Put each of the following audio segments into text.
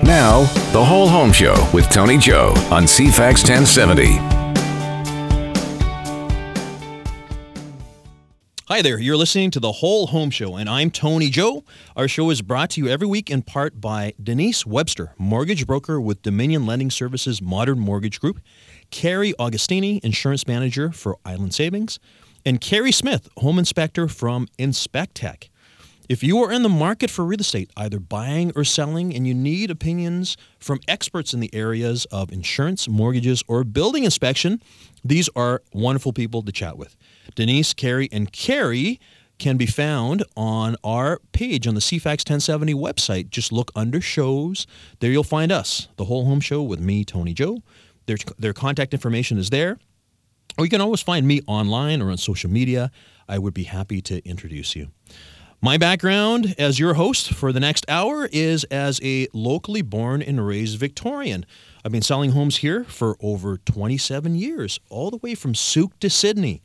Now, the Whole Home Show with Tony Joe on CFAX 1070. Hi there, you're listening to The Whole Home Show, and I'm Tony Joe. Our show is brought to you every week in part by Denise Webster, mortgage broker with Dominion Lending Services Modern Mortgage Group, Carrie Augustini, insurance manager for Island Savings, and Carrie Smith, home inspector from Inspectech. If you are in the market for real estate, either buying or selling, and you need opinions from experts in the areas of insurance, mortgages, or building inspection, these are wonderful people to chat with. Denise, Carrie, and Carrie can be found on our page on the CFAX 1070 website. Just look under shows. There you'll find us, the whole home show with me, Tony Joe. Their, their contact information is there. Or you can always find me online or on social media. I would be happy to introduce you. My background as your host for the next hour is as a locally born and raised Victorian. I've been selling homes here for over 27 years, all the way from Sooke to Sidney.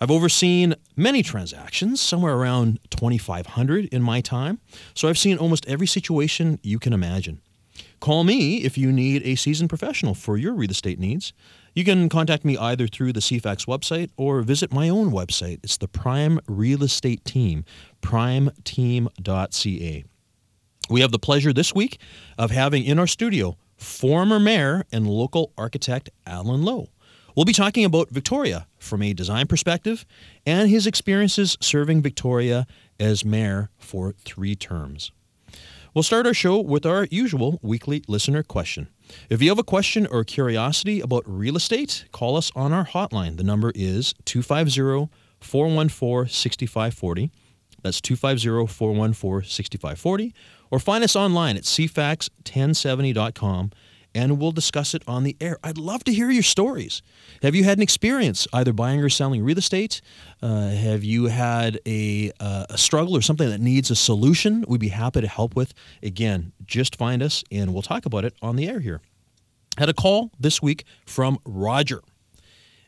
I've overseen many transactions, somewhere around 2,500 in my time, so I've seen almost every situation you can imagine. Call me if you need a seasoned professional for your real estate needs. You can contact me either through the CFAX website or visit my own website. It's the Prime Real Estate Team, primeteam.ca. We have the pleasure this week of having in our studio former mayor and local architect Alan Lowe. We'll be talking about Victoria from a design perspective and his experiences serving Victoria as mayor for three terms. We'll start our show with our usual weekly listener question. If you have a question or curiosity about real estate, call us on our hotline. The number is 250 414 6540. That's 250 414 6540. Or find us online at cfax1070.com and we'll discuss it on the air. I'd love to hear your stories. Have you had an experience either buying or selling real estate? Uh, have you had a, uh, a struggle or something that needs a solution? We'd be happy to help with. Again, just find us and we'll talk about it on the air here. Had a call this week from Roger.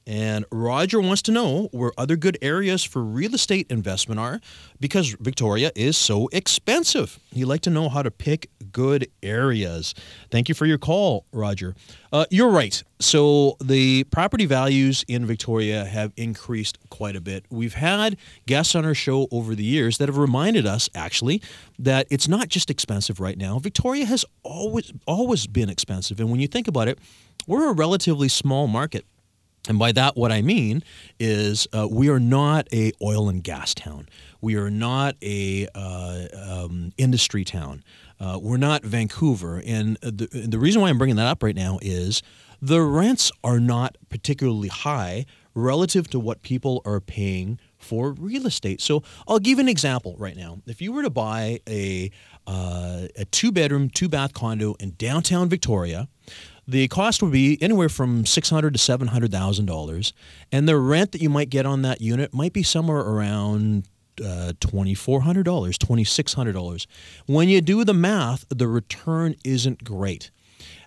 And Roger wants to know where other good areas for real estate investment are because Victoria is so expensive. He'd like to know how to pick good areas. Thank you for your call, Roger. Uh, you're right. So the property values in Victoria have increased quite a bit. We've had guests on our show over the years that have reminded us, actually, that it's not just expensive right now. Victoria has always always been expensive, and when you think about it, we're a relatively small market. And by that, what I mean is uh, we are not a oil and gas town. We are not a uh, um, industry town. Uh, we're not Vancouver. And the, the reason why I'm bringing that up right now is the rents are not particularly high relative to what people are paying for real estate. So I'll give an example right now. If you were to buy a, uh, a two bedroom, two bath condo in downtown Victoria, the cost would be anywhere from six hundred to seven hundred thousand dollars, and the rent that you might get on that unit might be somewhere around uh, $2,400, $2,600. When you do the math, the return isn't great.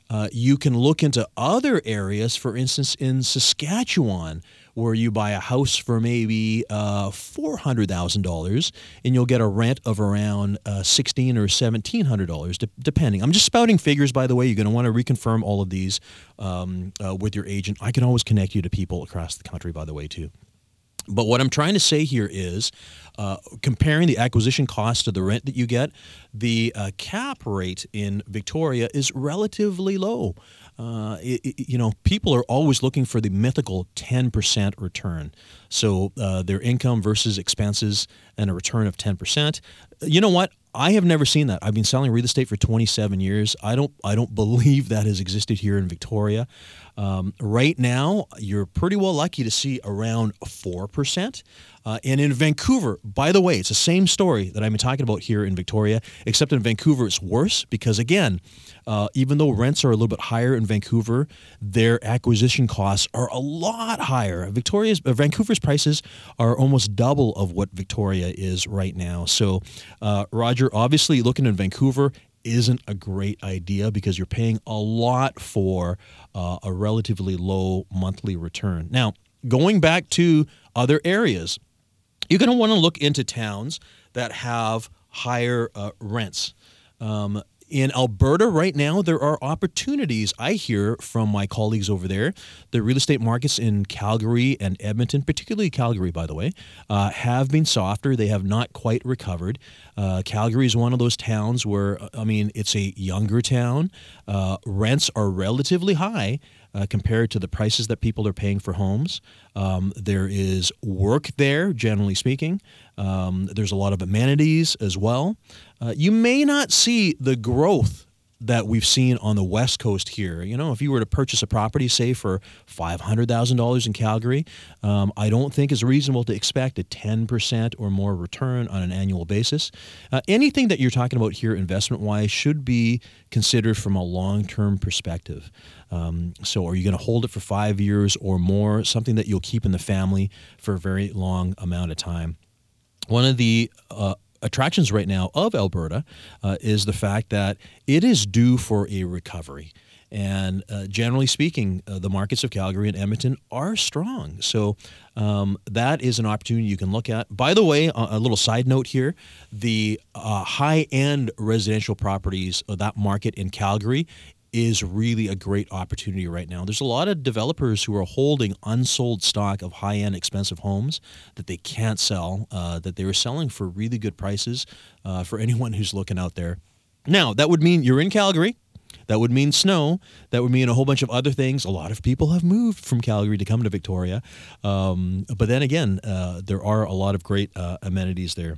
Uh, you can look into other areas, for instance, in Saskatchewan, where you buy a house for maybe uh, $400,000 and you'll get a rent of around uh, $1,600 or $1,700, de- depending. I'm just spouting figures, by the way. You're going to want to reconfirm all of these um, uh, with your agent. I can always connect you to people across the country, by the way, too. But what I'm trying to say here is uh, comparing the acquisition cost to the rent that you get, the uh, cap rate in Victoria is relatively low. Uh, it, it, you know, people are always looking for the mythical 10% return. So uh, their income versus expenses and a return of 10%. You know what? I have never seen that. I've been selling real estate for 27 years. I don't I don't believe that has existed here in Victoria. Um, right now, you're pretty well lucky to see around 4%. Uh, and in Vancouver, by the way, it's the same story that I've been talking about here in Victoria, except in Vancouver it's worse because, again, uh, even though rents are a little bit higher in Vancouver, their acquisition costs are a lot higher. Victoria's uh, Vancouver's prices are almost double of what Victoria is right now. So, uh, Roger, obviously, looking in Vancouver isn't a great idea because you're paying a lot for uh, a relatively low monthly return. Now, going back to other areas, you're going to want to look into towns that have higher uh, rents. Um, in Alberta right now, there are opportunities I hear from my colleagues over there. The real estate markets in Calgary and Edmonton, particularly Calgary, by the way, uh, have been softer. They have not quite recovered. Uh, Calgary is one of those towns where, I mean, it's a younger town. Uh, rents are relatively high. Uh, compared to the prices that people are paying for homes. Um, there is work there, generally speaking. Um, there's a lot of amenities as well. Uh, you may not see the growth that we've seen on the West Coast here. You know, if you were to purchase a property, say for $500,000 in Calgary, um, I don't think it's reasonable to expect a 10% or more return on an annual basis. Uh, anything that you're talking about here investment wise should be considered from a long term perspective. Um, so, are you going to hold it for five years or more? Something that you'll keep in the family for a very long amount of time. One of the uh, attractions right now of Alberta uh, is the fact that it is due for a recovery. And uh, generally speaking, uh, the markets of Calgary and Edmonton are strong. So um, that is an opportunity you can look at. By the way, a, a little side note here the uh, high end residential properties, of that market in Calgary is really a great opportunity right now. There's a lot of developers who are holding unsold stock of high end expensive homes that they can't sell, uh, that they were selling for really good prices uh, for anyone who's looking out there. Now, that would mean you're in Calgary. That would mean snow. That would mean a whole bunch of other things. A lot of people have moved from Calgary to come to Victoria. Um, but then again, uh, there are a lot of great uh, amenities there.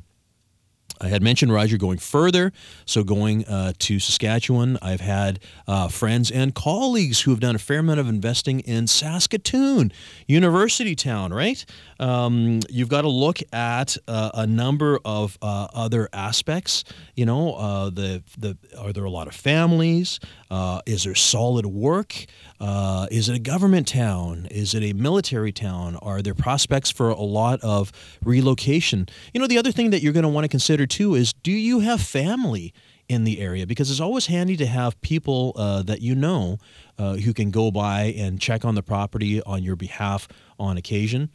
I had mentioned Roger going further, so going uh, to Saskatchewan. I've had uh, friends and colleagues who have done a fair amount of investing in Saskatoon, University Town, right? Um, you've got to look at uh, a number of uh, other aspects. You know, uh, the the are there a lot of families? Uh, is there solid work? Uh, is it a government town? Is it a military town? Are there prospects for a lot of relocation? You know, the other thing that you're going to want to consider too is do you have family in the area? Because it's always handy to have people uh, that you know uh, who can go by and check on the property on your behalf on occasion.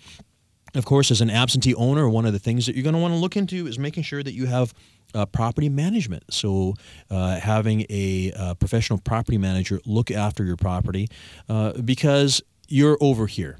Of course, as an absentee owner, one of the things that you're going to want to look into is making sure that you have uh, property management. So, uh, having a uh, professional property manager look after your property uh, because you're over here.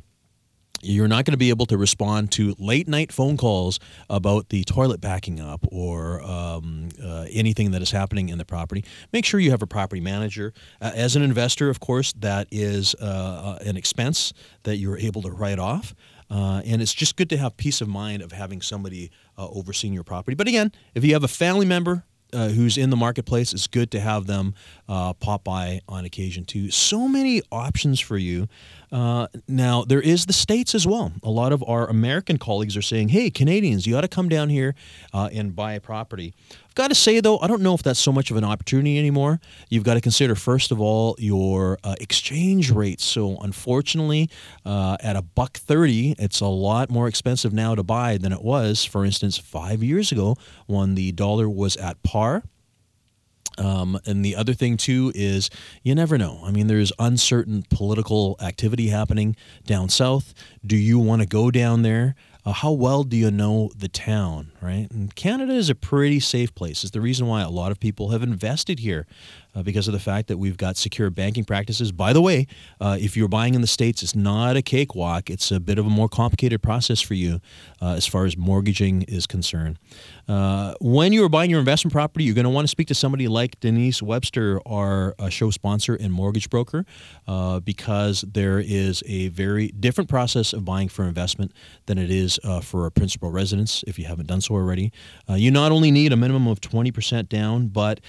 You're not going to be able to respond to late night phone calls about the toilet backing up or um, uh, anything that is happening in the property. Make sure you have a property manager. Uh, as an investor, of course, that is an expense that you're able to write off. Uh, and it's just good to have peace of mind of having somebody uh, overseeing your property. But again, if you have a family member uh, who's in the marketplace, it's good to have them uh, pop by on occasion too. So many options for you. Uh, now, there is the States as well. A lot of our American colleagues are saying, hey, Canadians, you ought to come down here uh, and buy a property. Got to say, though, I don't know if that's so much of an opportunity anymore. You've got to consider, first of all, your uh, exchange rates. So, unfortunately, uh, at a buck 30, it's a lot more expensive now to buy than it was, for instance, five years ago when the dollar was at par. Um, and the other thing too is you never know. I mean, there's uncertain political activity happening down south. Do you want to go down there? Uh, how well do you know the town, right? And Canada is a pretty safe place. It's the reason why a lot of people have invested here uh, because of the fact that we've got secure banking practices. By the way, uh, if you're buying in the States, it's not a cakewalk. It's a bit of a more complicated process for you uh, as far as mortgaging is concerned. Uh, when you are buying your investment property, you're going to want to speak to somebody like Denise Webster, our uh, show sponsor and mortgage broker, uh, because there is a very different process of buying for investment than it is for a principal residence if you haven't done so already. you not only need a minimum of 20% down, but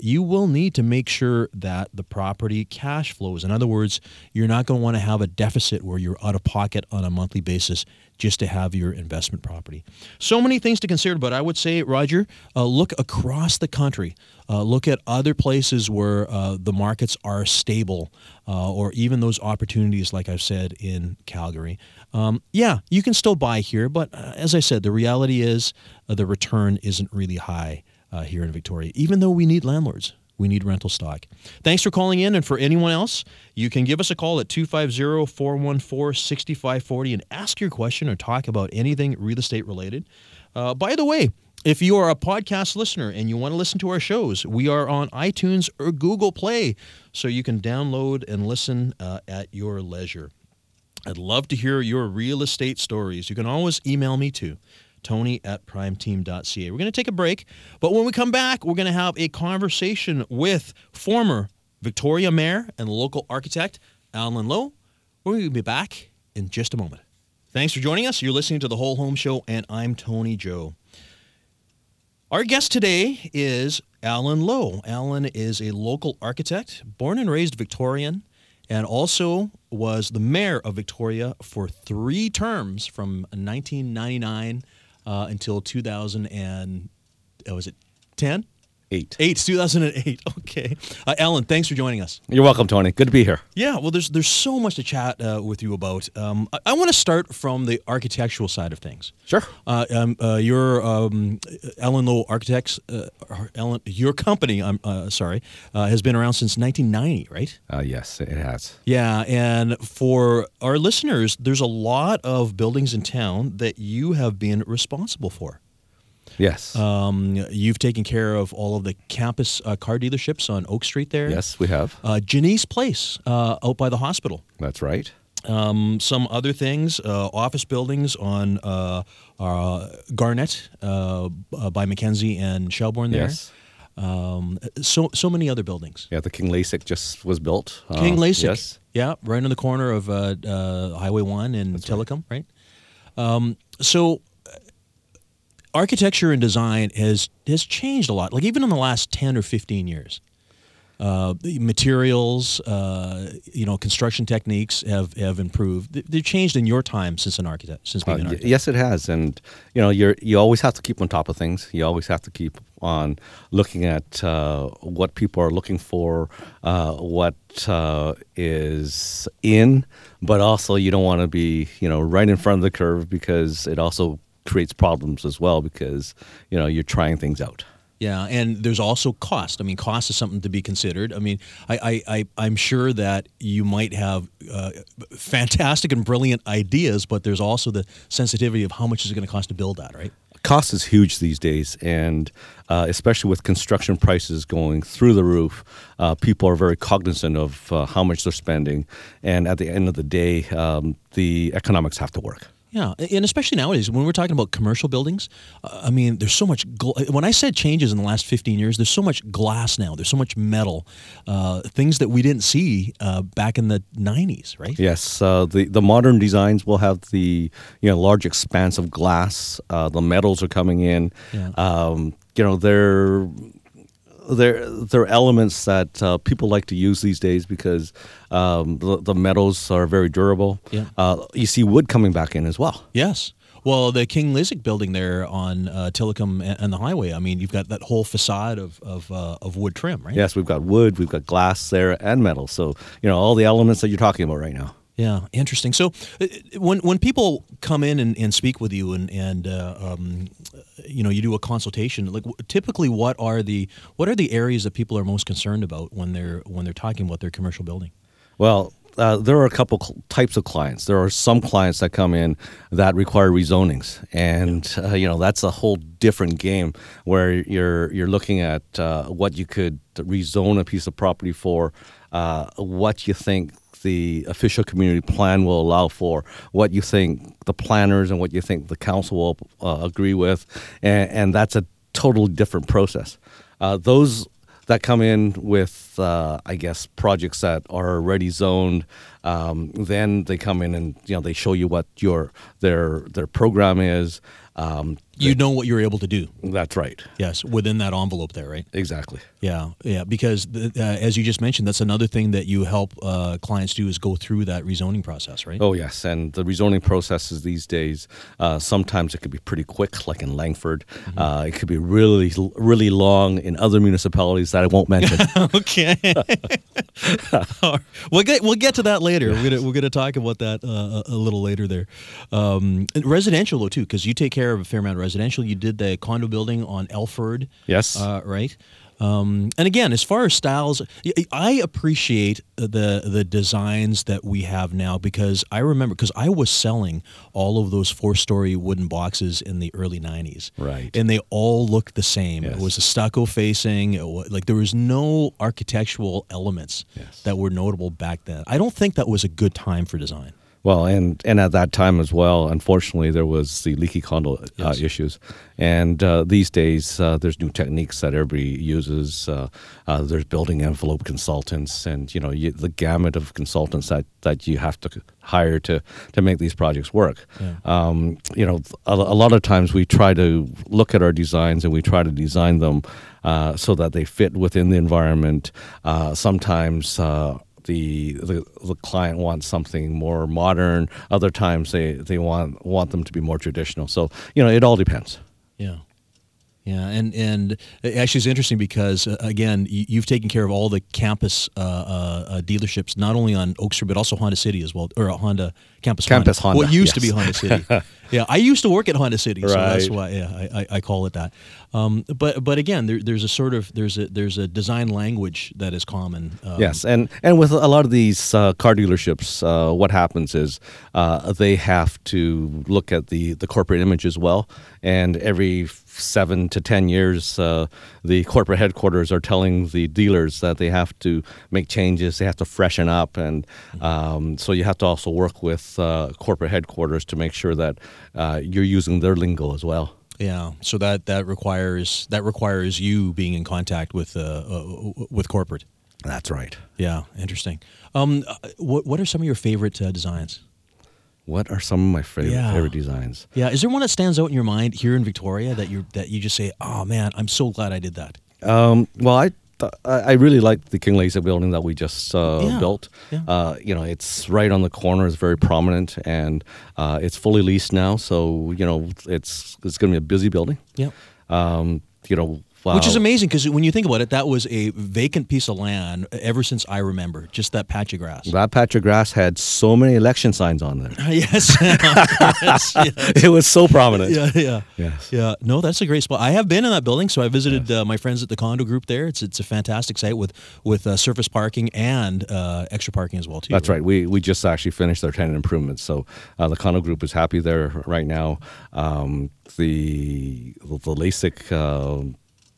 you will need to make sure that the property cash flows. In other words, you're not going to want to have a deficit where you're out of pocket on a monthly basis just to have your investment property. So many things to consider, but I would say, Roger, uh, look across the country. Uh, look at other places where uh, the markets are stable, uh, or even those opportunities, like I've said, in Calgary. Um, yeah, you can still buy here, but uh, as I said, the reality is uh, the return isn't really high here in Victoria, even though we need landlords we need rental stock. Thanks for calling in. And for anyone else, you can give us a call at 250 414 6540 and ask your question or talk about anything real estate related. Uh, by the way, If you are a podcast listener and you want to listen to our shows, we are on iTunes or Google Play, so you can download and listen uh, at your leisure. I'd love to hear your real estate stories. You can always email me too, tony at primeteam.ca. We're going to take a break, but when we come back, we're going to have a conversation with former Victoria Mayor and local architect Alan Lowe. We're going to be back in just a moment. Thanks for joining us. You're listening to The Whole Home Show, and I'm Tony Joe. Our guest today is Alan Lowe. Alan is a local architect, born and raised Victorian, and also was the mayor of Victoria for three terms from 1999 uh, until 2000 and uh, was it 10? Eight. Eight, 2008. Okay. Uh, Alan, thanks for joining us. You're welcome, Tony. Good to be here. Yeah, well, there's there's so much to chat uh, with you about. Um, I, I want to start from the architectural side of things. Sure. Uh, um, uh, your um, Alan Lowe Architects, uh, Alan, your company, I'm uh, sorry, uh, has been around since 1990, right? Uh, yes, it has. Yeah, and for our listeners, there's a lot of buildings in town that you have been responsible for. Yes. Um, you've taken care of all of the campus uh, car dealerships on Oak Street there. yes, we have. Uh, Janice Place uh, out by the hospital. That's right. Um, some other things, uh, office buildings on uh, uh, Garnet uh, by Mackenzie and Shelbourne there. Yes. Um, so so many other buildings. Yeah, the King LASIK just was built. Uh, King LASIK. Yes. Yeah, right on the corner of uh, uh, Highway 1 and Tillicum. right? Um, so architecture and design has has changed a lot. Like even in the last 10 or 15 years. Uh, materials, uh, you know, construction techniques have, have improved. They- They've changed in your time since an architect, since Uh, being an architect. yes, it has, and you know, you're you always have to keep on top of things. You always have to keep on looking at uh, what people are looking for, uh, what uh, is in, but also you don't want to be you know right in front of the curve because it also creates problems as well because you know you're trying things out. Yeah, and there's also cost. I mean, cost is something to be considered. I mean, I, I, I I'm sure that you might have uh, fantastic and brilliant ideas, but there's also the sensitivity of how much is it going to cost to build that, right? cost is huge these days, and uh, especially with construction prices going through the roof, uh, people are very cognizant of uh, how much they're spending, and at the end of the day, um, the economics have to work. Yeah, and especially nowadays when we're talking about commercial buildings, uh, I mean, there's so much. Gl- when I said changes in the last 15 years, there's so much glass now. There's so much metal, uh, things that we didn't see uh, back in the 90s, right? Yes, uh, the the modern designs will have the you know large expanse of glass. Uh, the metals are coming in. Yeah. Um, you know they're they're they're elements that uh, people like to use these days because um, the, the metals are very durable. Yeah. Uh, you see wood coming back in as well. Yes. Well, the King LASIK building there on uh, Tillicum and and the highway. I mean, you've got that whole facade of of, uh, of wood trim, right? Yes, we've got wood, we've got glass there, and metal. So you know all the elements that you're talking about right now. Yeah, interesting. So, uh, when when people come in and, and speak with you, and and uh, um, you know, you do a consultation. Like, typically, what are the what are the areas that people are most concerned about when they're when they're talking about their commercial building? Well, uh, there are a couple cl- types of clients. There are some clients that come in that require rezonings, and uh, you know that's a whole different game where you're you're looking at uh, what you could rezone a piece of property for, uh, what you think the official community plan will allow for, what you think the planners and what you think the council will uh, agree with, and, and that's a totally different process. Uh, those that come in with, uh, I guess, projects that are already zoned. Um, then they come in and you know they show you what your their their program is. Um, You know what you're able to do. that's right, Yes, within that envelope there, right? exactly. Yeah, yeah. Because the, uh, as you just mentioned, that's another thing that you help uh, clients do is go through that rezoning process, right? Oh yes, and the rezoning processes these days uh, sometimes it could be pretty quick, like in Langford. Uh, it could be really really long in other municipalities that I won't mention. okay. we'll get we'll get to that later. We're gonna we're gonna talk about that uh, a a little later there. Um, residential though too, because you take care of a fair amount of residential. You did the condo building on Elford. Yes. Uh, right. Um, and again, as far as styles, I appreciate the the designs that we have now because I remember because I was selling all of those four story wooden boxes in the early '90s, Right. And they all looked the same. It was a stucco facing, it wa- like there was no architectural elements Yes. that were notable back then. I don't think that was a good time for design. Well, and and at that time as well, unfortunately, there was the leaky condo uh, Yes. issues, and uh, these days uh, there's new techniques that everybody uses. Uh, uh, there's building envelope consultants, and you know you, the gamut of consultants that, that you have to hire to to make these projects work. Yeah. Um, you know, a, a lot of times we try to look at our designs and we try to design them uh, so that they fit within the environment. Uh, sometimes. The, the the client wants something more modern. Other times they, they want want them to be more traditional. So you know, it all depends. Yeah. Yeah, and and actually it's interesting because uh, again, you, you've taken care of all the campus uh, uh, uh, dealerships, not only on Oak Street but also Honda City as well, or Honda Campus Campus Honda, What used to be yes. Honda City. yeah, I used to work at Honda City, so that's Right. why yeah, I, I, I call it that. Um, but but again, there, there's a sort of there's a there's a design language that is common. Um, Yes, and and with a lot of these uh, car dealerships, uh, what happens is uh, they have to look at the the corporate image as well. And every seven to ten years, uh, the corporate headquarters are telling the dealers that they have to make changes, they have to freshen up, and um, so you have to also work with uh, corporate headquarters to make sure that uh, you're using their lingo as well. Yeah, so that that requires that requires you being in contact with uh, uh, with corporate. That's right. Yeah, interesting. Um, uh, what what are some of your favorite uh, designs? What are some of my favorite, Yeah. favorite designs? Yeah, is there one that stands out in your mind here in Victoria that you that you just say, "Oh man, I'm so glad I did that." Um, well, I th- I really like the King Laser building that we just uh, Yeah, built. yeah. Uh, you know, it's right on the corner. It's very prominent, and uh, it's fully leased now. So you know, it's it's going to be a busy building. Yeah. Um, you know, Which is amazing because when you think about it, that was a vacant piece of land ever since I remember, just that patch of grass. That patch of grass had so many election signs on there. yes. yes. Yeah. it was so prominent. Yeah, yeah, Yes. yeah. No, that's a great spot. I have been in that building, so I visited uh, my friends at the condo group there. It's it's a fantastic site with with uh, surface parking and uh, extra parking as well too. That's right. We we just actually finished our tenant improvements, so uh, the condo group is happy there right now. Um, the the LASIK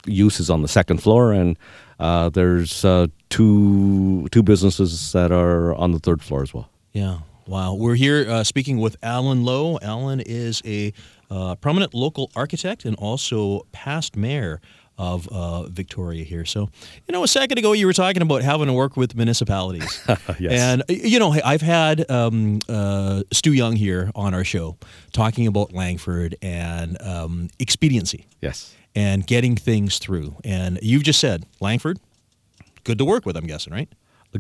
use is on the second floor, and uh, there's uh, two two businesses that are on the third floor as well. Yeah. Wow. We're here uh, speaking with Alan Lowe. Alan is a uh, prominent local architect and also past mayor of uh, Victoria here. So, you know, a second ago you were talking about having to work with municipalities. Yes. And, you know, I've had um, uh, Stew Young here on our show talking about Langford and um, expediency Yes. And getting things through. And you've just said, Langford, good to work with, I'm guessing, right?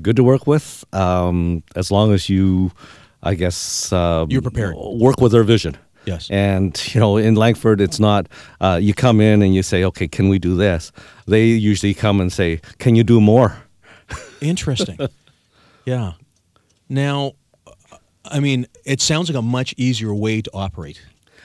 good to work with um, as long as you, I guess, um, You're prepared. Work with their vision. Yes. And you know, in Langford, it's not uh, you come in and you say, "Okay, can we do this?" They usually come and say, "Can you do more?" Interesting. yeah. Now, I mean, it sounds like a much easier way to operate.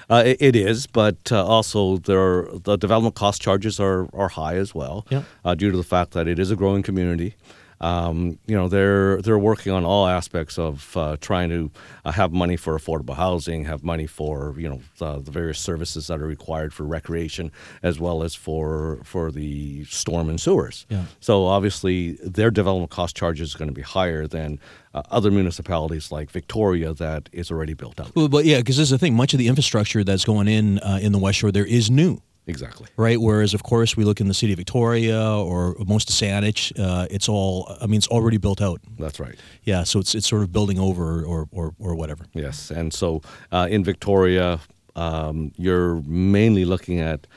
Uh, it, it is, but uh, also there are, the development cost charges are, are high as well, Yeah. uh, due to the fact that it is a growing community. Um, you know, they're they're working on all aspects of uh, trying to uh, have money for affordable housing, have money for you know the, the various services that are required for recreation, as well as for for the storm and sewers. Yeah. So obviously, their development cost charges is going to be higher than uh, other municipalities like Victoria that is already built out. Well, but yeah, because this is the thing. Much of the infrastructure that's going in uh, in the West Shore there is new, Exactly. right? Whereas, of course, we look in the city of Victoria or most of Saanich, uh, it's all. I mean, it's already built out. That's right. Yeah, so it's it's sort of building over or or, or whatever. Yes, and so uh, in Victoria, um, you're mainly looking at,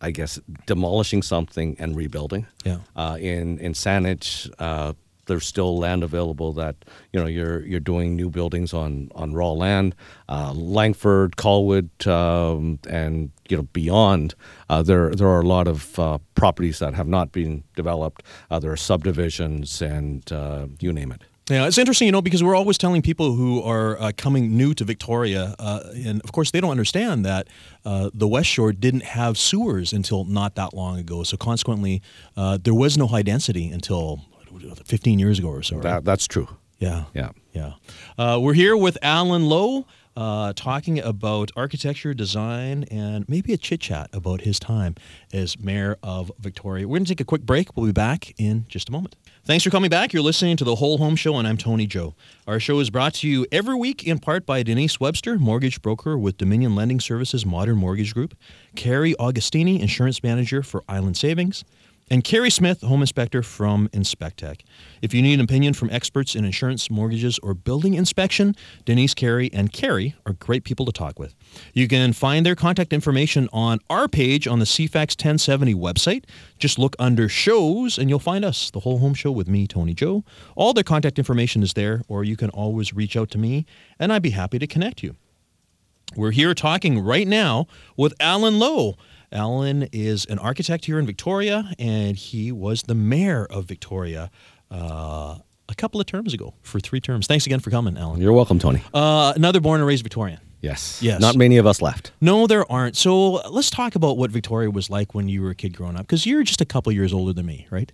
I guess, demolishing something and rebuilding. Yeah. Uh, in in Saanich, uh, there's still land available that you know you're you're doing new buildings on on raw land. Uh, Langford, Colwood, um, and you know beyond, uh, there there are a lot of uh, properties that have not been developed. Uh, there are subdivisions and uh, you name it. Yeah, it's interesting, you know, because we're always telling people who are uh, coming new to Victoria, uh, and of course they don't understand that uh, the West Shore didn't have sewers until not that long ago. So consequently, uh, there was no high density until 15 years ago or so. Right? That, that's true. yeah, Yeah. yeah. Uh, we're here with Alan Lowe. Uh, talking about architecture, design, and maybe a chit chat about his time as mayor of Victoria. We're going to take a quick break. We'll be back in just a moment. Thanks for coming back. You're listening to The Whole Home Show, and I'm Tony Joe. Our show is brought to you every week in part by Denise Webster, mortgage broker with Dominion Lending Services Modern Mortgage Group, Carrie Augustini, insurance manager for Island Savings, and Carrie Smith, home inspector from Inspectech. If you need an opinion from experts in insurance, mortgages, or building inspection, Denise Carrie and Carrie are great people to talk with. You can find their contact information on our page on the CFAX 1070 website. Just look under shows and you'll find us, the whole home show with me, Tony Joe. All their contact information is there, or you can always reach out to me and I'd be happy to connect you. We're here talking right now with Alan Lowe. Alan is an architect here in Victoria, and he was the mayor of Victoria uh, a couple of terms ago for three terms. Thanks again for coming, Alan. You're welcome, Tony. Uh, another born and raised Victorian. Yes. Yes. Not many of us left. No, there aren't. So let's talk about what Victoria was like when you were a kid growing up, because you're just a couple years older than me, right?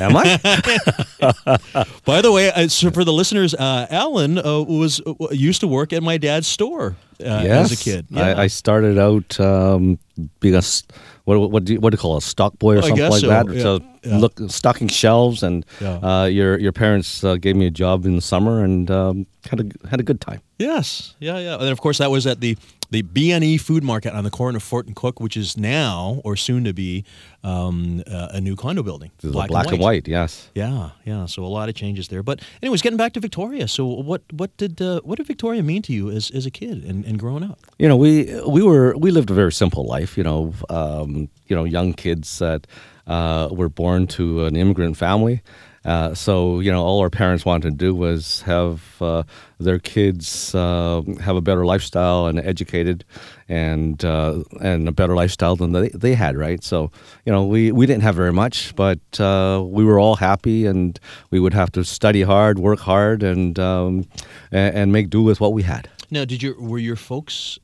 Am I? By the way, uh, so for the listeners, uh, Alan uh, was uh, used to work at my dad's store uh, yes. as a kid. I, I started out um, being a s- what what do you, what do you call it, a stock boy or I something like so, that. yeah, So yeah. look, stocking shelves, and Yeah. uh, your your parents uh, gave me a job in the summer, and um, had a had a good time. Yes, yeah, yeah. And of course, that was at the the BNE Food Market on the corner of Fort and Cook, which is now or soon to be um, uh, a new condo building, The black, and, white. Yes. Yeah, yeah. So a lot of changes there. But anyways, getting back to Victoria. So what what did uh, what did Victoria mean to you as, as a kid and, and growing up? you know we we were we lived a very simple life you know um, you know young kids that uh, were born to an immigrant family uh, so you know all our parents wanted to do was have uh, their kids uh, have a better lifestyle and educated and uh, and a better lifestyle than they, they had right so you know we, we didn't have very much but uh, we were all happy and we would have to study hard work hard and um, and, and make do with what we had Now, did your were your folks?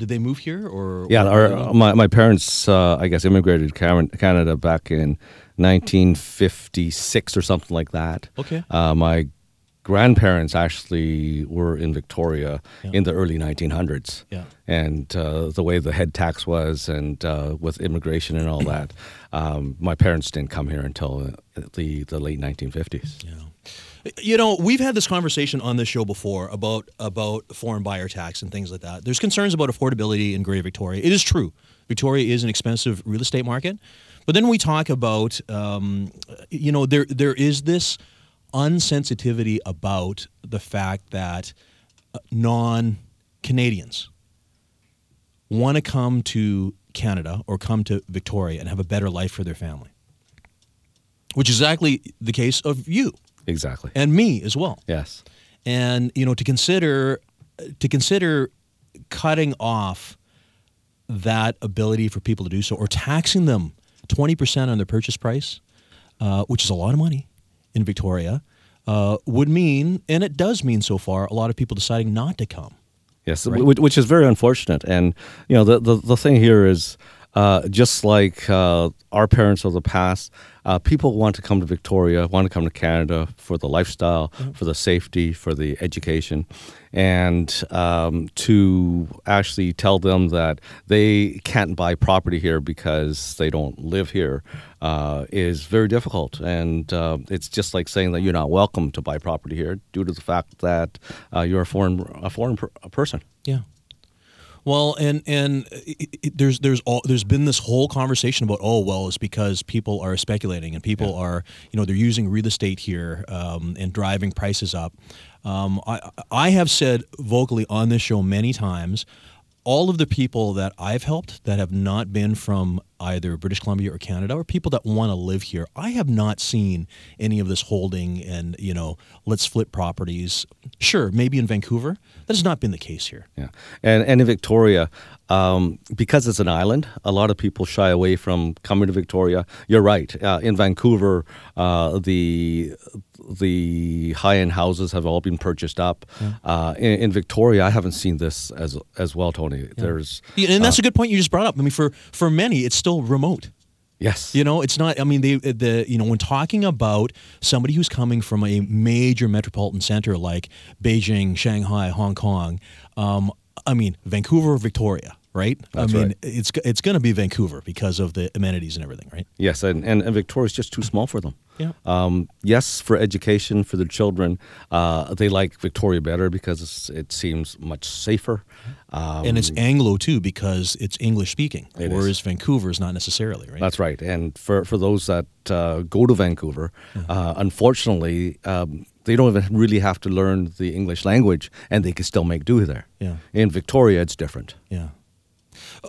Did they move here or? Yeah, our, my, my parents, uh, I guess, immigrated to Canada back in 1956 or something like that. Okay. Uh, my grandparents actually were in Victoria Yeah. in the early 1900s. Yeah. And uh, the way the head tax was, and uh, with immigration and all that, um, my parents didn't come here until uh, the, the late 1950s. Yeah. You know, we've had this conversation on this show before about about foreign buyer tax and things like that. There's concerns about affordability in Greater Victoria. It is true. Victoria is an expensive real estate market, but then we talk about, um, you know, there there is this unsensitivity about the fact that uh, non Canadians want to come to Canada or come to Victoria and have a better life for their family, which is exactly the case of you Exactly. and me as well. Yes. And you know, to consider to consider cutting off that ability for people to do so, or taxing them twenty percent on their purchase price, uh, which is a lot of money in Victoria, uh, would mean, and it does mean so far, a lot of people deciding not to come. Yes, Right. which, which is very unfortunate. And you know, the the, the thing here is, uh, just like uh, our parents of the past, uh, people want to come to Victoria, want to come to Canada for the lifestyle, for the safety, for the education, and um, to actually tell them that they can't buy property here because they don't live here uh, is very difficult. And uh, it's just like saying that you're not welcome to buy property here due to the fact that uh, you're a foreign a foreign per- a person. Yeah. Well, and and it, it, there's there's all there's been this whole conversation about oh well it's because people are speculating and people are you know they're using real estate here um, and driving prices up. Um, I I have said vocally on this show many times, all of the people that I've helped that have not been from either British Columbia or Canada, or people that want to live here. I have not seen any of this holding and you know let's flip properties. Sure, maybe in Vancouver, that has not been the case here. Yeah, and and in Victoria, um, because it's an island, a lot of people shy away from coming to Victoria. You're right. Uh, in Vancouver, uh, the the high end houses have all been purchased up. Uh, in, in Victoria, I haven't seen this as as well, Tony. There's Yeah, and that's a good point you just brought up. I mean, for for many, it's still remote. yes, You know, it's not. I mean, they, the you know when talking about somebody who's coming from a major metropolitan center like Beijing, Shanghai, Hong Kong, um, I mean Vancouver, Victoria, right? That's I mean, right. it's it's going to be Vancouver because of the amenities and everything, right? yes, and, and and Victoria's just too small for them. Yeah. Um, yes, for education for their children, uh, they like Victoria better because it's, it seems much safer. Um, and it's Anglo too because it's English speaking, It is. whereas Vancouver is not necessarily, right? That's right. And for, for those that uh, go to Vancouver, uh, unfortunately, um, they don't even really have to learn the English language and they can still make do there. Yeah. In Victoria, it's different. Yeah.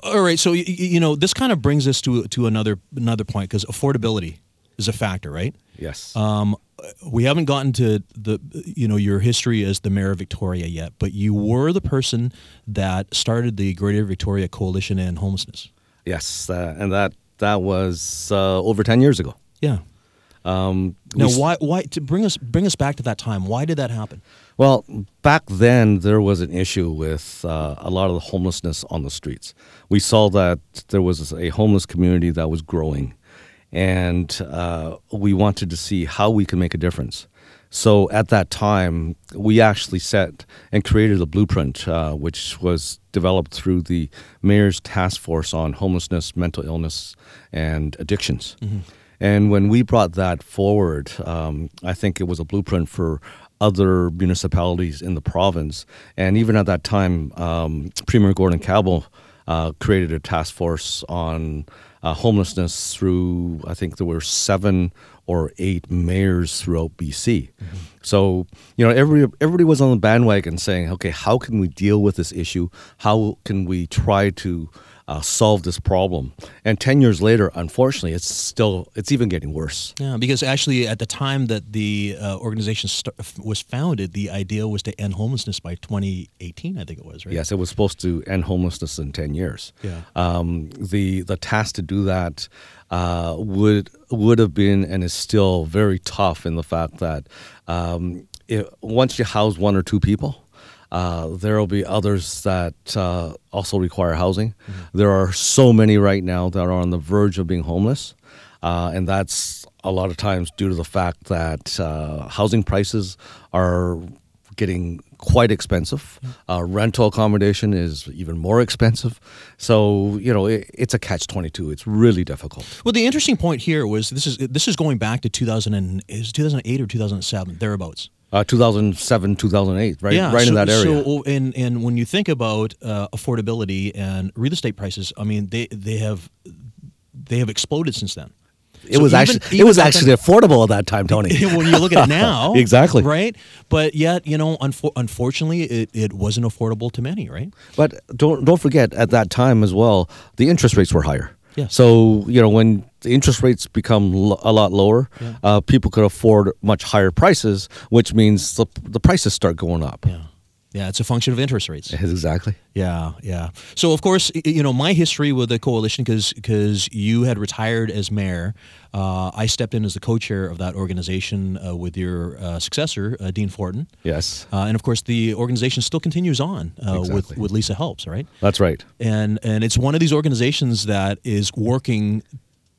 All right. So y- y- you know, this kind of brings us to to another another point because affordability is a factor, right? Yes. Um, we haven't gotten to the you know your history as the mayor of Victoria yet, but you were the person that started the Greater Victoria Coalition and Homelessness. yes. Uh, and that, that was uh, over 10 years ago. Yeah. Um, Now, why why to bring us bring us back to that time? Why did that happen? Well, back then there was an issue with uh, a lot of the homelessness on the streets. We saw that there was a homeless community that was growing, and uh, we wanted to see how we could make a difference. So at that time, we actually set and created a blueprint, uh, which was developed through the mayor's task force on homelessness, mental illness, and addictions. And when we brought that forward, um, I think it was a blueprint for other municipalities in the province. And even at that time, um, Premier Gordon Campbell uh, created a task force on uh, homelessness through, I think there were seven or eight mayors throughout BC. So, you know, every, everybody was on the bandwagon saying, okay, how can we deal with this issue? How can we try to uh, solve this problem? And 10 years later, unfortunately, it's still, it's even getting worse. Yeah, because actually, at the time that the uh, organization st- was founded, the idea was to end homelessness by 2018. I think it was right. Yes, it was supposed to end homelessness in 10 years. Yeah. Um, the, the task to do that uh, would, would have been and is still very tough in the fact that um, it, once you house one or two people, uh, there will be others that uh, also require housing. There are so many right now that are on the verge of being homeless, uh, and that's a lot of times due to the fact that uh, housing prices are getting quite expensive. Uh, rental accommodation is even more expensive. So you know it, it's a catch twenty two. It's really difficult. Well, the interesting point here was this is this is going back to 2000 and is 2008 or 2007 thereabouts. Uh, 2007, 2008, right, Yeah, right so, in that area. So, and and when you think about uh, affordability and real estate prices, I mean they they have they have exploded since then. It So was even- actually it was actually affordable at that time, Tony. when you look at it now, Exactly. right? But yet, you know, unfo- unfortunately, it, it wasn't affordable to many, right? But don't don't forget at that time as well, the interest rates were higher. Yes. So you know when the interest rates become lo- a lot lower, Yeah. uh, people could afford much higher prices, which means the the prices start going up. Yeah, yeah, it's a function of interest rates. Exactly. Yeah, yeah. So of course, you know my history with the coalition because because you had retired as mayor. Uh, I stepped in as the co-chair of that organization uh, with your uh, successor, uh, Dean Fortin. Yes. Uh, and of course, the organization still continues on uh, with with Lisa Helps, right? That's right. And and it's one of these organizations that is working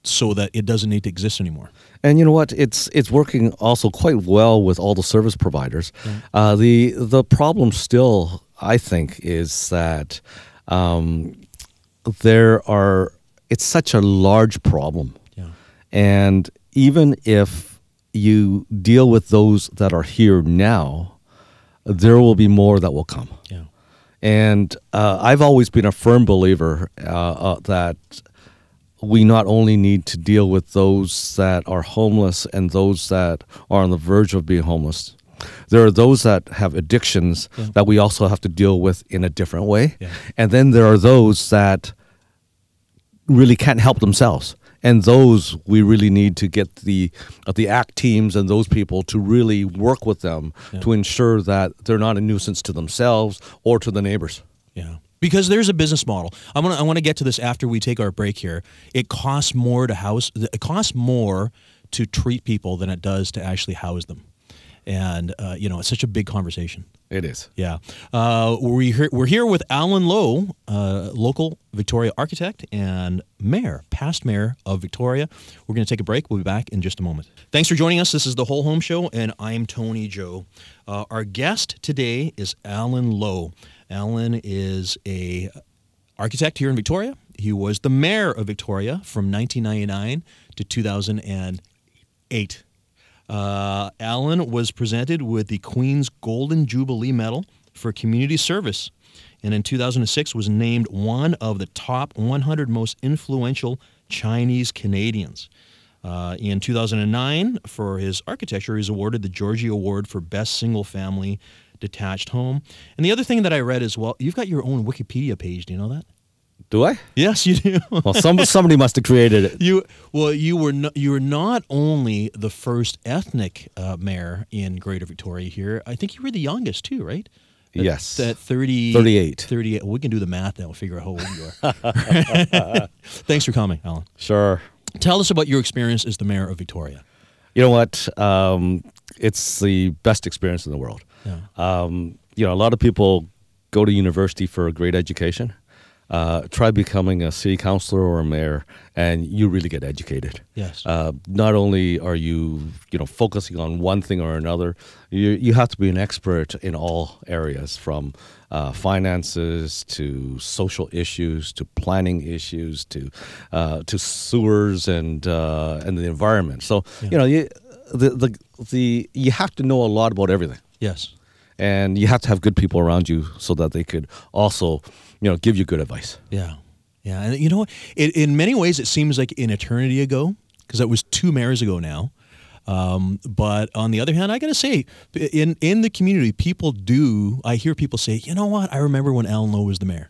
so that it doesn't need to exist anymore. And you know what? It's it's working also quite well with all the service providers. Uh, the the problem still, I think, is that um, there are. It's such a large problem, Yeah. and even if you deal with those that are here now, there will be more that will come. Yeah. And uh, I've always been a firm believer uh, uh, that we not only need to deal with those that are homeless and those that are on the verge of being homeless. There are those that have addictions Yeah. that we also have to deal with in a different way. Yeah. And then there are those that really can't help themselves. And those we really need to get the uh, the ACT teams and those people to really work with them to ensure that they're not a nuisance to themselves or to the neighbors. Yeah. Because there's a business model. I want to I want to get to this after we take our break here. It costs more to house it costs more to treat people than it does to actually house them. And uh, you know, it's such a big conversation. It is. Yeah. Uh, we here, we're here with Alan Lowe, uh, local Victoria architect and mayor, past mayor of Victoria. We're going to take a break. We'll be back in just a moment. Thanks for joining us. This is the Whole Home Show, and I'm Tony Joe. Uh, our guest today is Alan Lowe. Alan is a architect here in Victoria. He was the mayor of Victoria from 1999 to 2008. Uh, Alan was presented with the Queen's Golden Jubilee Medal for community service, and in 2006 was named one of the top 100 most influential Chinese Canadians. Uh, in 2009, for his architecture, he was awarded the Georgie Award for Best Single Family Detached Home. And the other thing that I read as well, you've got your own Wikipedia page. Do you know that? Do I? Yes, you do. Well, some, somebody must have created it. You well, you were no, you were not only the first ethnic uh, mayor in Greater Victoria here. I think you were the youngest too, right? At- Yes. At 30, 38. 38. We can do the math now. We'll figure out how old you are. Thanks for coming, Alan. Sure. Tell us about your experience as the mayor of Victoria. You know what? Um, it's the best experience in the world. Yeah. Um, you know, a lot of people go to university for a great education. Uh, try becoming a city councilor or a mayor, and you really get educated. Yes. Uh, not only are you, you know, focusing on one thing or another, you you have to be an expert in all areas, from uh, finances to social issues to planning issues to uh, to sewers and uh, and the environment. So you know, you, the the the you have to know a lot about everything Yes. and you have to have good people around you so that they could also you know give you good advice Yeah. Yeah. And you know what? It, in many ways, it seems like an eternity ago because that was two mayors ago now. Um, but on the other hand, I got to say, in in the community, people do. I hear people say, you know what? I remember when Alan Lowe was the mayor.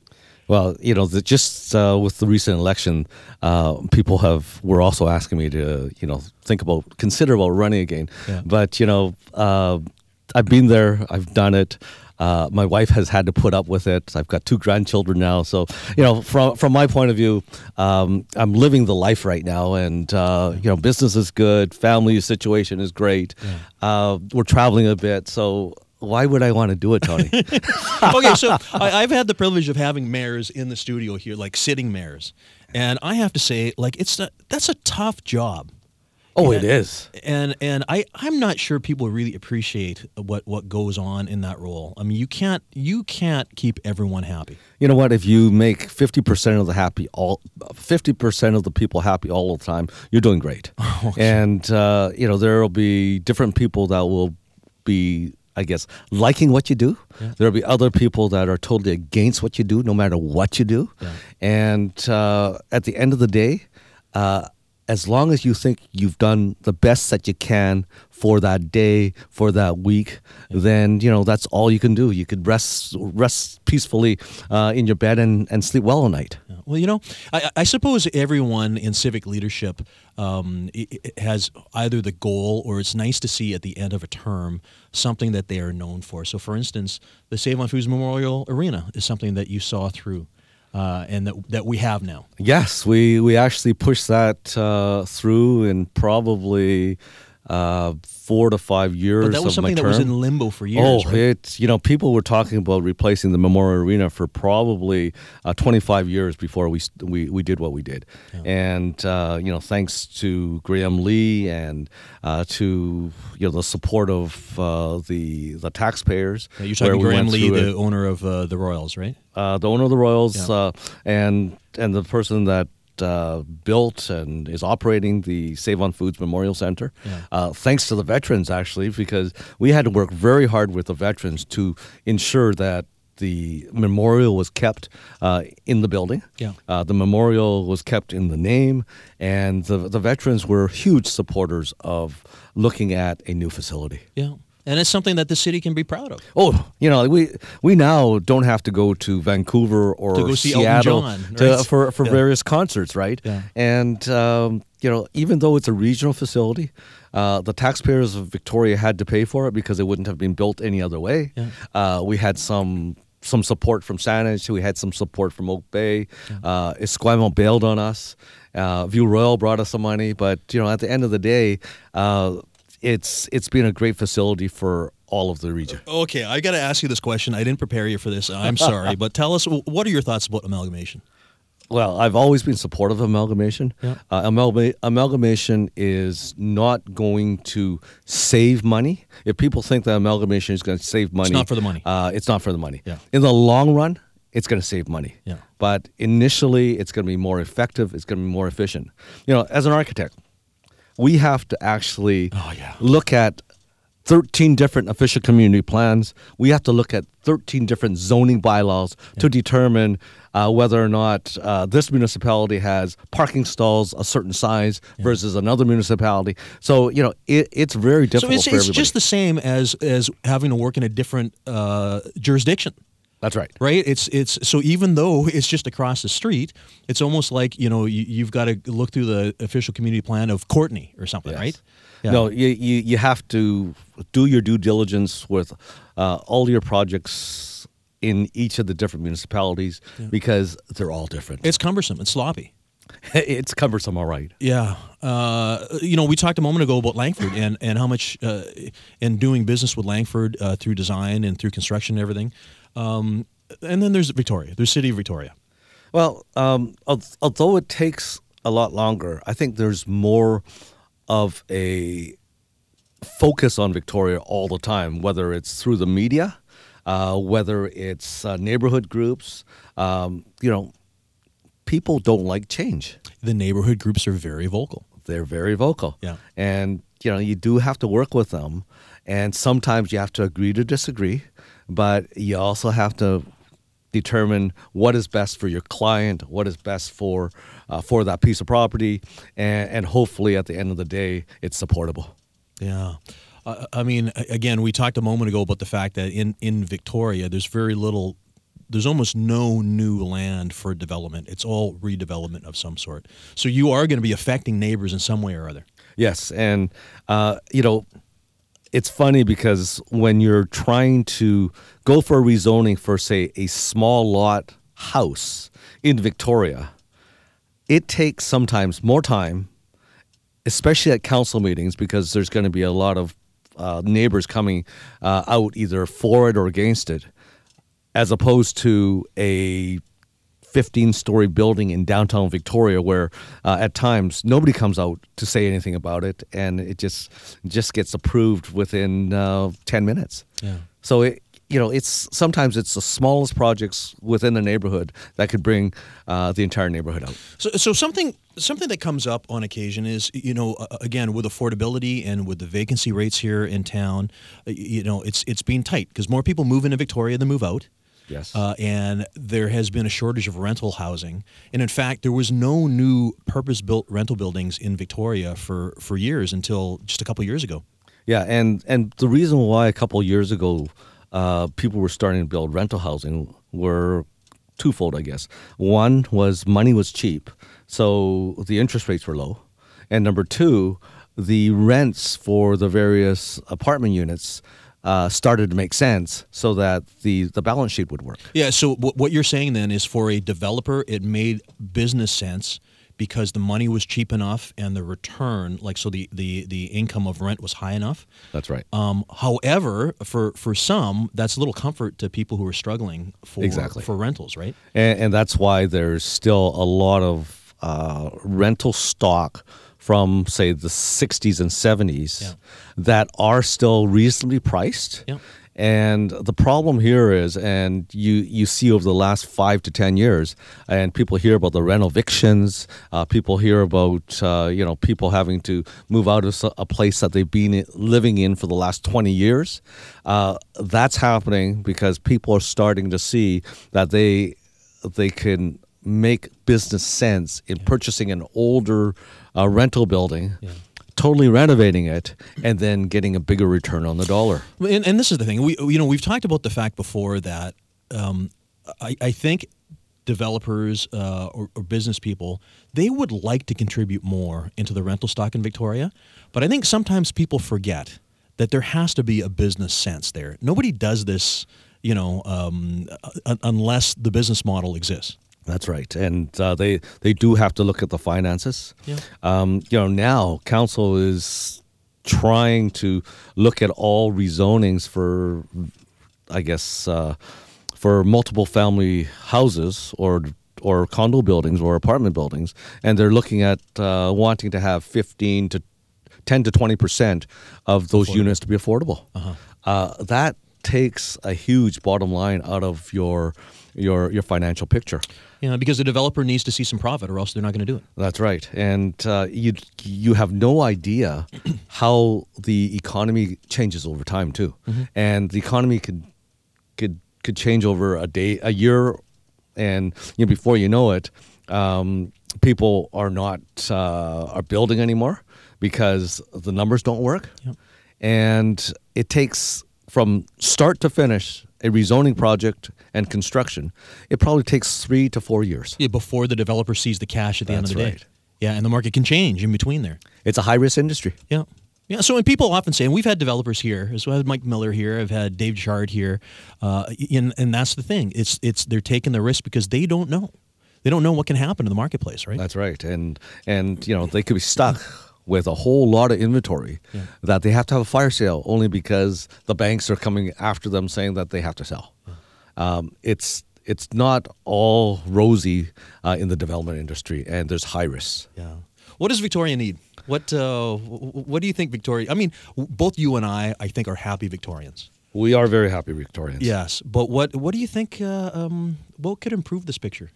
well you know the, just uh, with the recent election uh, people have were also asking me to you know think about consider about running again Yeah. but you know uh, i've been there i've done it uh, my wife has had to put up with it. I've got two grandchildren now, so you know, from from my point of view, um, I'm living the life right now, and uh, you know, business is good, family situation is great. Uh, we're traveling a bit, so why would I want to do it, Tony? okay, so I, I've had the privilege of having mayors in the studio here, like sitting mayors, and I have to say, like it's a, that's a tough job. Oh, Yeah. it is. and and I I'm not sure people really appreciate what what goes on in that role. I mean, you can't you can't keep everyone happy. You know what? If you make fifty percent of the happy all, fifty percent of the people happy all the time, you're doing great. And uh, you know there will be different people that will be, I guess, liking what you do. There will be other people that are totally against what you do, no matter what you do. Yeah. And uh, at the end of the day, uh, as long as you think you've done the best that you can for that day, for that week, then you know that's all you can do. You could rest rest peacefully uh, in your bed and, and sleep well all night. Yeah. Well, you know, I, I suppose everyone in civic leadership um, has either the goal or it's nice to see at the end of a term something that they are known for. So, for instance, the Save on Foods Memorial Arena is something that you saw through uh, and that, that we have now. Yes, we we actually pushed that uh, through in probably uh, four to five years. But that was something that was in limbo for years. Oh, right? it's you know people were talking about replacing the Memorial Arena for probably uh, 25 years before we we we did what we did, and uh, you know thanks to Graham Lee and uh, to you know the support of uh, the the taxpayers. Yeah, You're talking Graham went Lee, the it. owner of uh, the Royals, right? uh, the owner of the Royals, Yeah. uh, and and the person that uh, built and is operating the Save on Foods Memorial Center. Yeah. Uh, thanks to the veterans, actually, because we had to work very hard with the veterans to ensure that the memorial was kept uh, in the building. Yeah. Uh, the memorial was kept in the name, and the the veterans were huge supporters of looking at a new facility. Yeah. And it's something that the city can be proud of. Oh, you know, we we now don't have to go to Vancouver or To go see Elton Seattle John, to- for for Yeah. various concerts, right? Yeah. And um, you know, even though it's a regional facility, uh, the taxpayers of Victoria had to pay for it because it wouldn't have been built any other way. Yeah. Uh, we had some some support from Saanich. We had some support from Oak Bay. Uh, Esquimalt bailed on us. Uh, View Royal brought us some money, but you know, at the end of the day, uh, it's it's been a great facility for all of the region. Okay, I got to ask you this question. I didn't prepare you for this. I'm sorry, but tell us what are your thoughts about amalgamation? Well, I've always been supportive of amalgamation. Yeah. Uh, amalgama- amalgamation is not going to save money. If people think that amalgamation is going to save money, it's not for the money. Uh, it's not for the money. Yeah. In the long run, it's going to save money. Yeah. But initially, it's going to be more effective. It's going to be more efficient. You know, as an architect, we have to actually Oh, yeah. look at 13 different official community plans. We have to look at 13 different zoning bylaws to determine uh, whether or not uh, this municipality has parking stalls a certain size versus another municipality. So, you know, it, it's very So difficult it's, for it's just the same as as having to work in a different uh, jurisdiction. That's right. right it's it's so even though it's just across the street it's almost like you know you, you've got to look through the official community plan of Courtenay or something Yes. right Yeah. No, you, you you have to do your due diligence with uh, all your projects in each of the different municipalities because they're all different. it's cumbersome it's sloppy it's cumbersome, all right. yeah uh, you know we talked a moment ago about langford and and how much uh, in doing business with langford uh, through design and through construction and everything um, and then there's victoria there's city of victoria Well, um, although it takes a lot longer, I think there's more of a focus on Victoria all the time, whether it's through the media, uh, whether it's uh, neighborhood groups. Um, you know, people don't like change. the neighborhood groups are very vocal They're very vocal. Yeah. And, you know, you do have to work with them. And sometimes you have to agree to disagree, but you also have to determine what is best for your client, what is best for uh, for that piece of property, and, and hopefully at the end of the day, it's supportable. Yeah. Uh, I mean, again, we talked a moment ago about the fact that in, in Victoria, there's very little, there's almost no new land for development. It's all redevelopment of some sort. So you are going to be affecting neighbors in some way or other. Yes, and uh, you know, it's funny because when you're trying to go for a rezoning for, say, a small lot house in Victoria, it takes sometimes more time, especially at council meetings, because there's going to be a lot of uh, neighbors coming uh, out either for it or against it, as opposed to a 15 story building in downtown Victoria where uh, at times nobody comes out to say anything about it and it just just gets approved within uh, 10 minutes. Yeah. So it you know it's sometimes it's the smallest projects within the neighborhood that could bring uh, the entire neighborhood out. So, so something something that comes up on occasion is you know uh, again with affordability and with the vacancy rates here in town, you know it's it's being tight because more people move into Victoria than move out. Yes. Uh, and there has been a shortage of rental housing. And in fact, there was no new purpose-built rental buildings in Victoria for, for years until just a couple years ago. Yeah, and and the reason why a couple years ago uh, people were starting to build rental housing were twofold, I guess. One was money was cheap, so the interest rates were low, and number two, the rents for the various apartment units uh, started to make sense, so that the the balance sheet would work. Yeah. So w- what you're saying then is for a developer, it made business sense because the money was cheap enough and the return, like so, the the the income of rent was high enough. That's right. Um, however, for for some, that's a little comfort to people who are struggling for Exactly. for rentals, right? and, and that's why there's still a lot of uh, rental stock from say the 60s and 70s Yeah. that are still reasonably priced Yeah. and the problem here is and you you see over the last five to ten years and people hear about the rental evictions uh, people hear about uh, you know people having to move out of a place that they've been living in for the last 20 years uh, that's happening because people are starting to see that they they can make business sense in purchasing an older uh, rental building totally renovating it, and then getting a bigger return on the dollar. And, and this is the thing. We you know we've talked about the fact before that um, I, I think developers uh, or, or business people they would like to contribute more into the rental stock in Victoria, but I think sometimes people forget that there has to be a business sense there. Nobody does this, you know, um, uh, unless the business model exists. That's right, and uh, they they do have to look at the finances. Yeah. Um, you know, now council is trying to look at all rezonings for, I guess, uh, for multiple family houses or or condo buildings or apartment buildings, and they're looking at uh, wanting to have fifteen to ten to twenty percent of those units to be affordable. Uh, that takes a huge bottom line out of your your your financial picture. You know, because the developer needs to see some profit, or else they're not going to do it. That's right, and uh, you you have no idea how the economy changes over time too, and the economy could could could change over a day, a year, and you know, before you know it, um, people are not uh, are building anymore because the numbers don't work, Yep. and it takes from start to finish a rezoning project and construction. It probably takes three to four years. Yeah, before the developer sees the cash at the end of That's the day. Yeah, and the market can change in between there. It's a high risk industry. Yeah. Yeah. So, and people often say, and we've had developers here. So I had Mike Miller here. I've had Dave Chard here. Uh, and, and that's the thing. It's it's they're taking the risk because they don't know. They don't know what can happen in the marketplace, right? That's right, and and you know they could be stuck with a whole lot of inventory that they have to have a fire sale only because the banks are coming after them saying that they have to sell. Um, it's it's not all rosy uh, in the development industry, and there's high risks. yeah. What does Victoria need? What uh, wh- wh- what do you think Victoria? I mean, both you and I, I think, are happy Victorians. We are very happy Victorians. Yes, but what what do you think? Uh, um, what could improve this picture?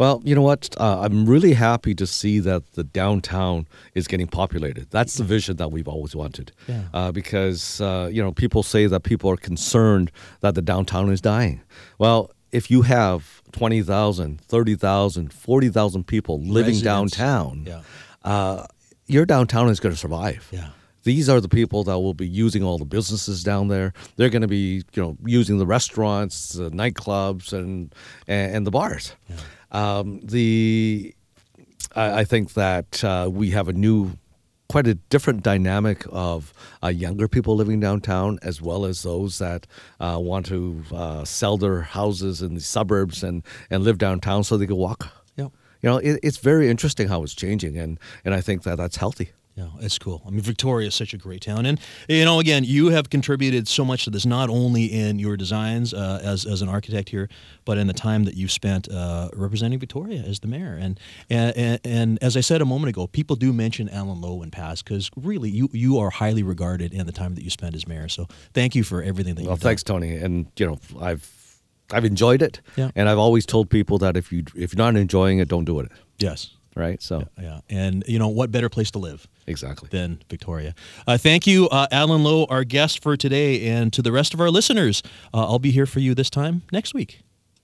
Well, you know what? Uh, I'm really happy to see that the downtown is getting populated. That's the vision that we've always wanted. Yeah. Uh, because, uh, you know, people say that people are concerned that the downtown is dying. Well, if you have 20,000, 30,000, 40,000 people living Residents. downtown, Yeah. uh, your downtown is going to survive. Yeah. These are the people that will be using all the businesses down there. They're going to be, you know, using the restaurants, the nightclubs, and and, and the bars. Um, the I, I think that uh, we have a new, quite a different dynamic of uh, younger people living downtown, as well as those that uh, want to uh, sell their houses in the suburbs and and live downtown so they can walk. Yep. You know, it, it's very interesting how it's changing, and and I think that that's healthy. Yeah, it's cool. I mean, Victoria is such a great town, and you know, again, you have contributed so much to this, not only in your designs uh, as as an architect here, but in the time that you've spent uh, representing Victoria as the mayor. And, and and and as I said a moment ago, people do mention Alan Lowe in past because really, you you are highly regarded in the time that you spent as mayor. So thank you for everything that Well, you've done. Well, thanks, Tony. And you know, I've I've enjoyed it. Yeah. And I've always told people that if you if you're not enjoying it, don't do it. Yes. Right. So Yeah. And you know, what better place to live? Exactly. than Victoria. Uh, thank you, uh, Alan Lowe, our guest for today, and to the rest of our listeners. Uh, I'll be here for you this time next week.